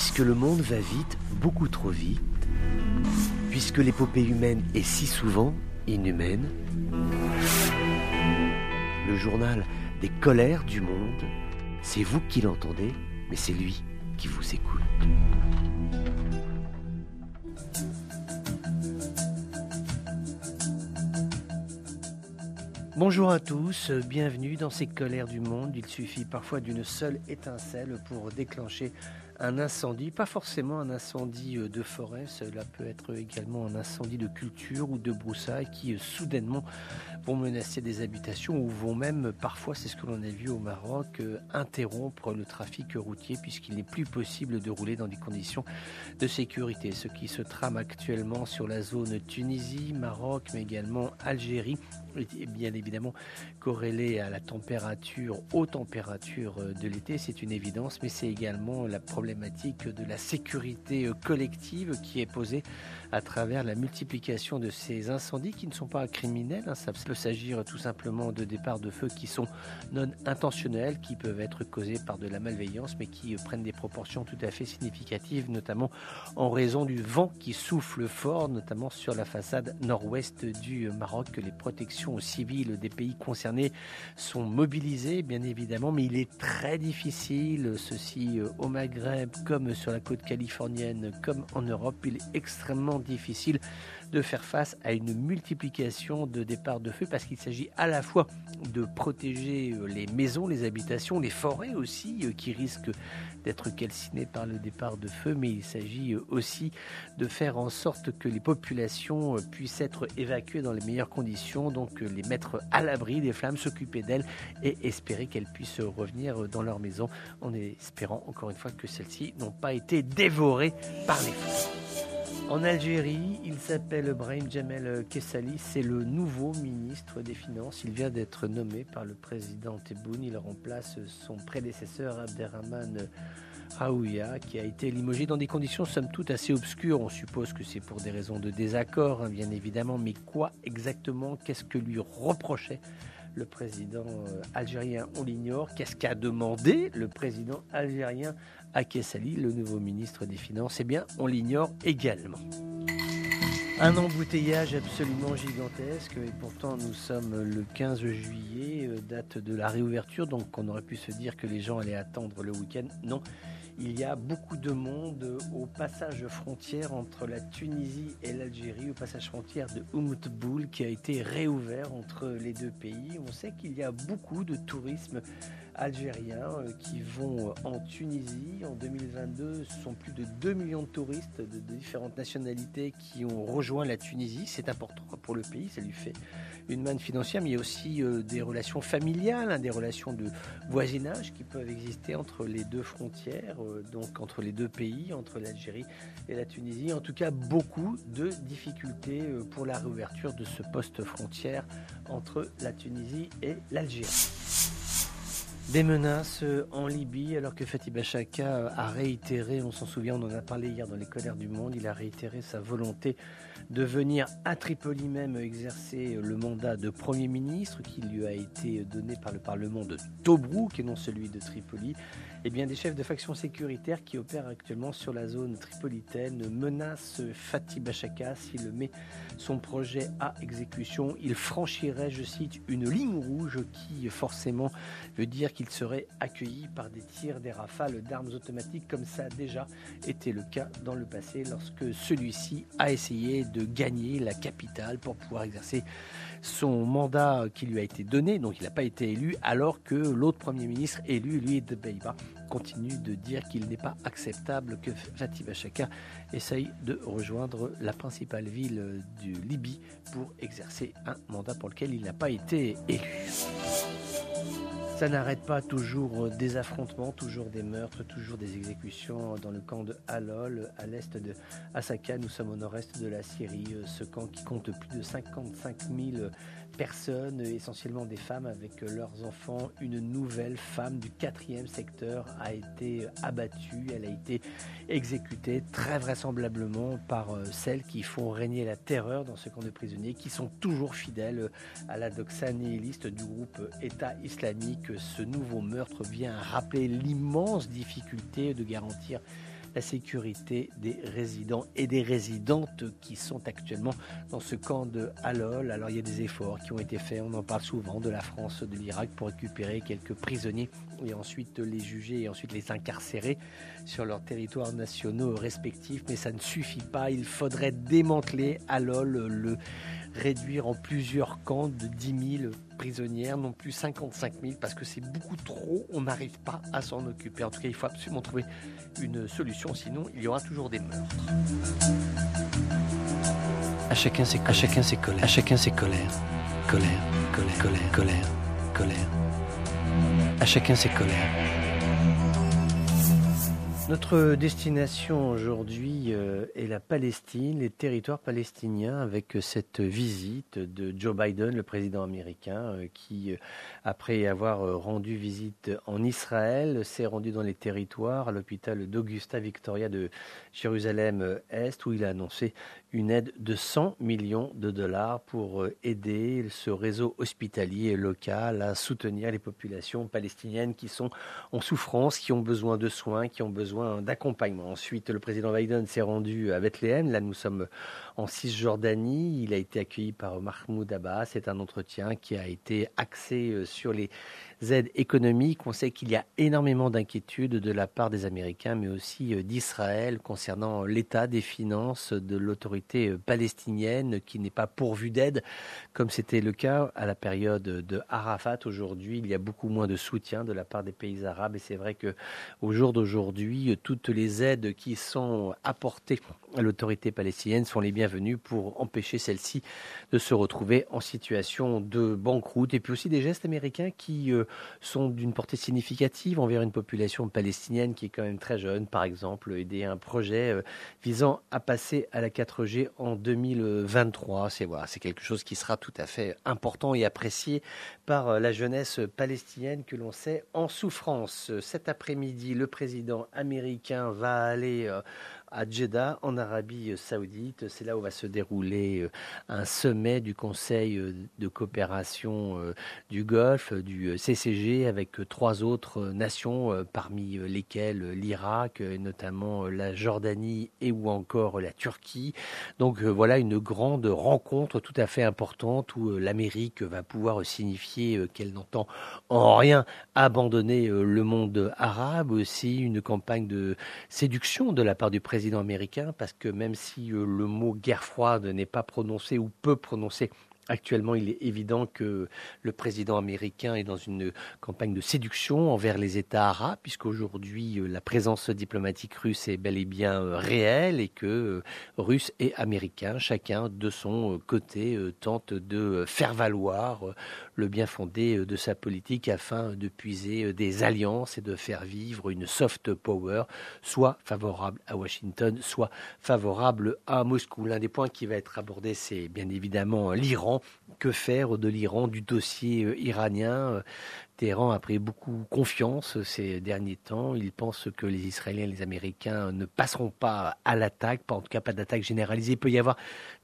Puisque le monde va vite, beaucoup trop vite, puisque l'épopée humaine est si souvent inhumaine, le journal des colères du monde, c'est vous qui l'entendez, mais c'est lui qui vous écoute. Bonjour à tous, bienvenue dans ces colères du monde. Il suffit parfois d'une seule étincelle pour déclencher un incendie, pas forcément un incendie euh, de forêt, cela peut être également un incendie de culture ou de broussailles qui euh, soudainement vont menacer des habitations ou vont même, parfois c'est ce que l'on a vu au Maroc, euh, interrompre le trafic routier puisqu'il n'est plus possible de rouler dans des conditions de sécurité. Ce qui se trame actuellement sur la zone Tunisie, Maroc, mais également Algérie, est bien évidemment corrélé à la température, aux températures de l'été, c'est une évidence, mais c'est également la problématique de la sécurité euh, collective qui est posée à travers la multiplication de ces incendies qui ne sont pas criminels. Hein. Ça peut s'agir tout simplement de départs de feu qui sont non intentionnels, qui peuvent être causés par de la malveillance, mais qui euh, prennent des proportions tout à fait significatives, notamment en raison du vent qui souffle fort, notamment sur la façade nord-ouest du Maroc. Les protections civiles des pays concernés sont mobilisées, bien évidemment, mais il est très difficile, ceci euh, au Maghreb, comme sur la côte californienne, comme en Europe, il est extrêmement difficile de faire face à une multiplication de départs de feu parce qu'il s'agit à la fois de protéger euh, les maisons, les habitations, les forêts aussi euh, qui risquent d'être calcinées par le départ de feu, mais il s'agit aussi de faire en sorte que les populations puissent être évacuées dans les meilleures conditions, donc les mettre à l'abri des flammes, s'occuper d'elles et espérer qu'elles puissent revenir dans leur maison en espérant encore une fois que celles-ci n'ont pas été dévorées par les feux. En Algérie, il s'appelle Brahim Jamel Kessali, c'est le nouveau ministre des Finances. Il vient d'être nommé par le président Tebboune. Il remplace son prédécesseur Abderrahman Raouia, qui a été limogé dans des conditions somme toute assez obscures. On suppose que c'est pour des raisons de désaccord, hein, bien évidemment, mais quoi exactement? Qu'est-ce que lui reprochait le président euh, algérien On l'ignore. Qu'est-ce qu'a demandé le président algérien Akessali, le nouveau ministre des Finances? Eh bien, on l'ignore également. Un embouteillage absolument gigantesque et pourtant nous sommes le 15 juillet, euh, date de la réouverture, donc on aurait pu se dire que les gens allaient attendre le week-end. Non, il y a beaucoup de monde au passage frontière entre la Tunisie et l'Algérie, au passage frontière de Oumoutboul qui a été réouvert entre les deux pays. On sait qu'il y a beaucoup de tourisme algériens euh, qui vont en Tunisie. En 2022, ce sont plus de 2 millions de touristes de différentes nationalités qui ont rejoint la Tunisie. C'est important pour le pays, ça lui fait une manne financière, mais il y a aussi euh, des relations familiales, hein, des relations de voisinage qui peuvent exister entre les deux frontières, euh, donc entre les deux pays, entre l'Algérie et la Tunisie. En tout cas, beaucoup de difficultés pour la réouverture de ce poste frontière entre la Tunisie et l'Algérie. Des menaces euh, en Libye, alors que Fatih Bachaka euh, a réitéré, on s'en souvient, on en a parlé hier dans les colères du monde, il a réitéré sa volonté de venir à Tripoli même exercer le mandat de Premier ministre qui lui a été donné par le Parlement de Tobrouk et non celui de Tripoli. Eh bien, des chefs de factions sécuritaires qui opèrent actuellement sur la zone tripolitaine menacent Fatih Bachaka s'il met son projet à exécution. Il franchirait, je cite, une ligne rouge qui forcément veut dire qu'il serait accueilli par des tirs, des rafales d'armes automatiques comme ça a déjà été le cas dans le passé lorsque celui-ci a essayé de gagner la capitale pour pouvoir exercer son mandat qui lui a été donné, donc il n'a pas été élu, alors que l'autre Premier ministre élu, lui, de Pays-Bas, continue de dire qu'il n'est pas acceptable que Fatih Bachaka essaye de rejoindre la principale ville du Libye pour exercer un mandat pour lequel il n'a pas été élu. Ça n'arrête pas toujours euh, des affrontements, toujours des meurtres, toujours des exécutions dans le camp de Halol, à l'est de Asaka. Nous sommes au nord-est de la Syrie, euh, ce camp qui compte plus de 55 000 personnes, essentiellement des femmes avec leurs enfants. Une nouvelle femme du quatrième secteur a été abattue, elle a été exécutée très vraisemblablement par euh, celles qui font régner la terreur dans ce camp de prisonniers, qui sont toujours fidèles à la doxa nihiliste du groupe État islamique. Ce nouveau meurtre vient rappeler l'immense difficulté de garantir la sécurité des résidents et des résidentes qui sont actuellement dans ce camp de Halol. Alors il y a des efforts qui ont été faits, on en parle souvent, de la France, de l'Irak pour récupérer quelques prisonniers et ensuite les juger et ensuite les incarcérer sur leurs territoires nationaux respectifs. Mais ça ne suffit pas, il faudrait démanteler Halol, le réduire en plusieurs camps de 10 000 prisonnières, non plus 55 000, parce que c'est beaucoup trop, on n'arrive pas à s'en occuper. En tout cas, il faut absolument trouver une solution, sinon il y aura toujours des meurtres. À chacun ses, à chacun ses colères, à chacun ses colères. Colère, colère, colère, colère, colère. À chacun ses colères. Notre destination aujourd'hui euh, est la Palestine, les territoires palestiniens, avec cette visite de Joe Biden, le président américain, euh, qui, euh, après avoir rendu visite en Israël, s'est rendu dans les territoires, à l'hôpital d'Augusta Victoria de Jérusalem-Est, où il a annoncé une aide de 100 millions de dollars pour euh, aider ce réseau hospitalier local à soutenir les populations palestiniennes qui sont en souffrance, qui ont besoin de soins, qui ont besoin d'accompagnement. Ensuite, le président Biden s'est rendu à Bethléem. Là, nous sommes en Cisjordanie. Il a été accueilli par Mahmoud Abbas. C'est un entretien qui a été axé euh, sur les aides économiques. On sait qu'il y a énormément d'inquiétudes de la part des Américains, mais aussi euh, d'Israël concernant l'état des finances de l'autorité euh, palestinienne qui n'est pas pourvue d'aide, comme c'était le cas à la période de Arafat. Aujourd'hui, il y a beaucoup moins de soutien de la part des pays arabes, et c'est vrai que au jour d'aujourd'hui, euh, toutes les aides qui sont apportées à l'autorité palestinienne sont les bienvenues pour empêcher celle-ci de se retrouver en situation de banqueroute, et puis aussi des gestes américains qui sont d'une portée significative envers une population palestinienne qui est quand même très jeune. Par exemple, aider un projet euh, visant à passer à la 4G en 2023. C'est voilà, c'est quelque chose qui sera tout à fait important et apprécié par euh, la jeunesse palestinienne que l'on sait en souffrance. Cet après-midi, le président américain va aller euh, à Jeddah, en Arabie saoudite. C'est là où va se dérouler euh, un sommet du Conseil euh, de coopération euh, du Golfe, du CCG, avec trois autres nations, parmi lesquelles l'Irak, notamment la Jordanie et ou encore la Turquie. Donc voilà une grande rencontre tout à fait importante où l'Amérique va pouvoir signifier qu'elle n'entend en rien abandonner le monde arabe, aussi une campagne de séduction de la part du président américain, parce que même si euh, le mot guerre froide n'est pas prononcé ou peu prononcé Actuellement, il est évident que le président américain est dans une campagne de séduction envers les États arabes, puisqu'aujourd'hui, euh, la présence diplomatique russe est bel et bien euh, réelle et que euh, Russes et Américains, chacun de son côté, tentent de faire valoir le bien fondé de sa politique afin de puiser des alliances et de faire vivre une soft power, soit favorable à Washington, soit favorable à Moscou. L'un des points qui va être abordé, c'est bien évidemment l'Iran que faire de l'Iran, du dossier euh, iranien Téhéran a pris beaucoup confiance ces derniers temps. Il pense que les Israéliens et les Américains ne passeront pas à l'attaque, pas en tout cas pas d'attaque généralisée. Il peut y avoir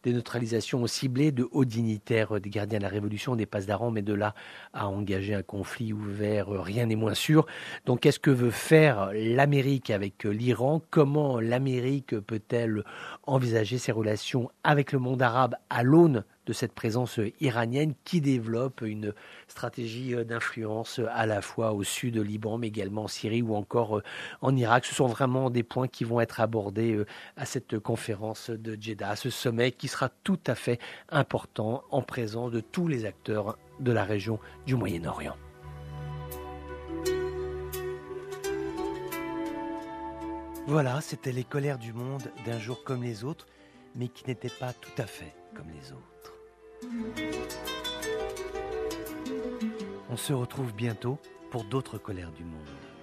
des neutralisations ciblées de hauts dignitaires des gardiens de la Révolution, des d'Aran, mais de là à engager un conflit ouvert, rien n'est moins sûr. Donc qu'est-ce que veut faire l'Amérique avec l'Iran? Comment l'Amérique peut-elle envisager ses relations avec le monde arabe à l'aune de cette présence iranienne qui développe une stratégie d'influence à la fois au sud Liban, mais également en Syrie ou encore euh, en Irak? Ce sont vraiment des points qui vont être abordés euh, à cette conférence de Jeddah, ce sommet qui sera tout à fait important en présence de tous les acteurs de la région du Moyen-Orient. Voilà, c'était les colères du monde d'un jour comme les autres, mais qui n'étaient pas tout à fait comme les autres. On se retrouve bientôt pour d'autres colères du monde.